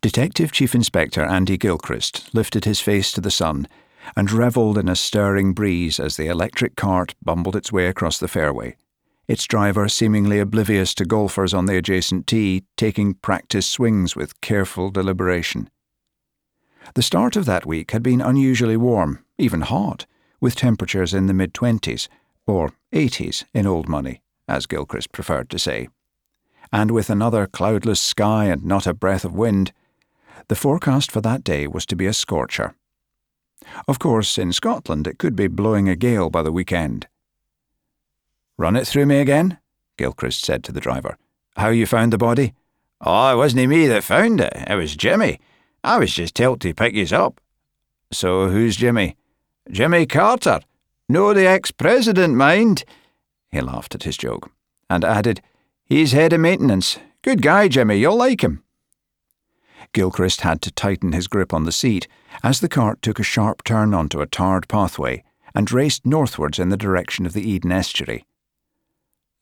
Detective Chief Inspector Andy Gilchrist lifted his face to the sun and revelled in a stirring breeze as the electric cart bumbled its way across the fairway, its driver seemingly oblivious to golfers on the adjacent tee taking practice swings with careful deliberation. The start of that week had been unusually warm, even hot, with temperatures in the mid 20s, or 80s in old money, as Gilchrist preferred to say. And with another cloudless sky and not a breath of wind, the forecast for that day was to be a scorcher. Of course, in Scotland it could be blowing a gale by the weekend. Run it through me again, Gilchrist said to the driver. How you found the body? Oh, it wasn't me that found it. It was Jimmy. I was just told to pick up. So who's Jimmy? Jimmy Carter. No, the ex president, mind. He laughed at his joke and added, He's head of maintenance. Good guy, Jimmy. You'll like him. Gilchrist had to tighten his grip on the seat as the cart took a sharp turn onto a tarred pathway and raced northwards in the direction of the Eden estuary.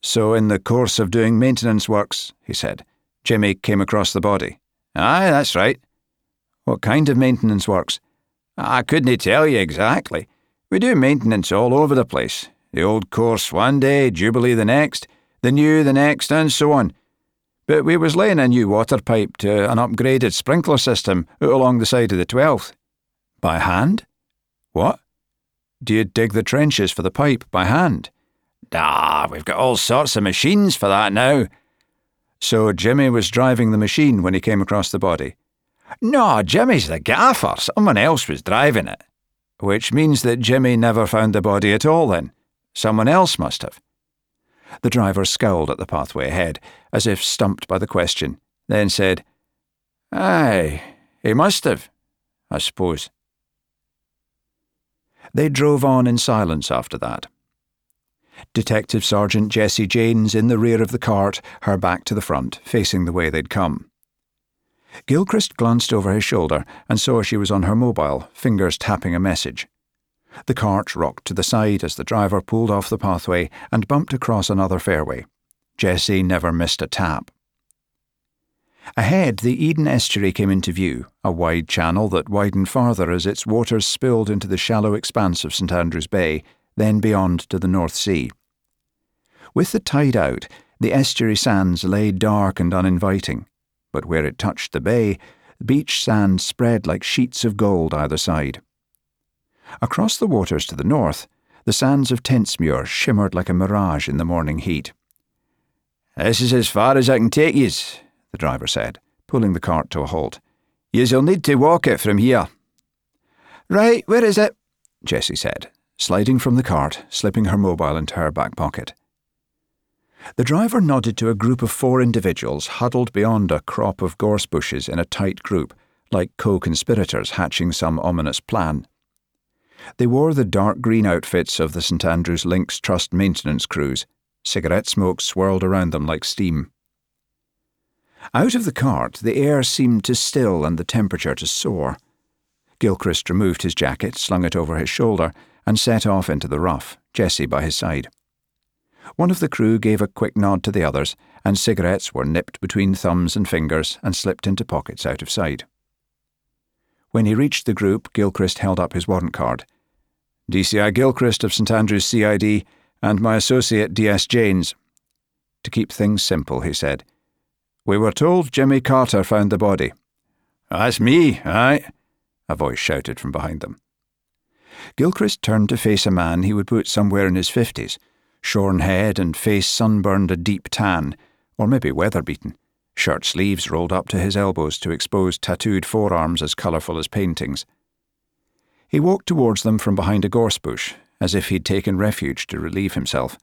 So, in the course of doing maintenance works, he said, Jimmy came across the body. Aye, that's right. What kind of maintenance works? I couldn't tell you exactly. We do maintenance all over the place. The old course one day, Jubilee the next, the new the next, and so on. But we was laying a new water pipe to an upgraded sprinkler system out along the side of the 12th. By hand? What? Do you dig the trenches for the pipe by hand? Ah, we've got all sorts of machines for that now. So Jimmy was driving the machine when he came across the body? No, Jimmy's the gaffer. Someone else was driving it. Which means that Jimmy never found the body at all, then. Someone else must have. The driver scowled at the pathway ahead, as if stumped by the question, then said, Aye, he must have, I suppose. They drove on in silence after that. Detective Sergeant Jessie Janes in the rear of the cart, her back to the front, facing the way they'd come. Gilchrist glanced over his shoulder and saw she was on her mobile, fingers tapping a message. The cart rocked to the side as the driver pulled off the pathway and bumped across another fairway. Jessie never missed a tap. Ahead, the Eden estuary came into view, a wide channel that widened farther as its waters spilled into the shallow expanse of St Andrews Bay, then beyond to the North Sea. With the tide out, the estuary sands lay dark and uninviting, but where it touched the bay, beach sand spread like sheets of gold either side. Across the waters to the north, the sands of Tentsmuir shimmered like a mirage in the morning heat. This is as far as I can take yous, the driver said, pulling the cart to a halt. You'll need to walk it from here. Right, where is it? Jessie said, sliding from the cart, slipping her mobile into her back pocket. The driver nodded to a group of four individuals huddled beyond a crop of gorse bushes in a tight group, like co conspirators hatching some ominous plan. They wore the dark green outfits of the St Andrews Links Trust maintenance crews. Cigarette smoke swirled around them like steam. Out of the cart, the air seemed to still and the temperature to soar. Gilchrist removed his jacket, slung it over his shoulder, and set off into the rough, Jessie by his side. One of the crew gave a quick nod to the others, and cigarettes were nipped between thumbs and fingers and slipped into pockets out of sight. When he reached the group, Gilchrist held up his warrant card. DCI Gilchrist of St Andrews CID and my associate DS Janes. To keep things simple, he said. We were told Jimmy Carter found the body. That's me, aye, a voice shouted from behind them. Gilchrist turned to face a man he would put somewhere in his fifties, shorn head and face sunburned a deep tan, or maybe weather beaten, shirt sleeves rolled up to his elbows to expose tattooed forearms as colourful as paintings. He walked towards them from behind a gorse bush, as if he'd taken refuge to relieve himself.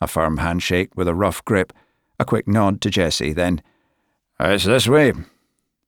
A firm handshake with a rough grip, a quick nod to Jessie, then, It's this way,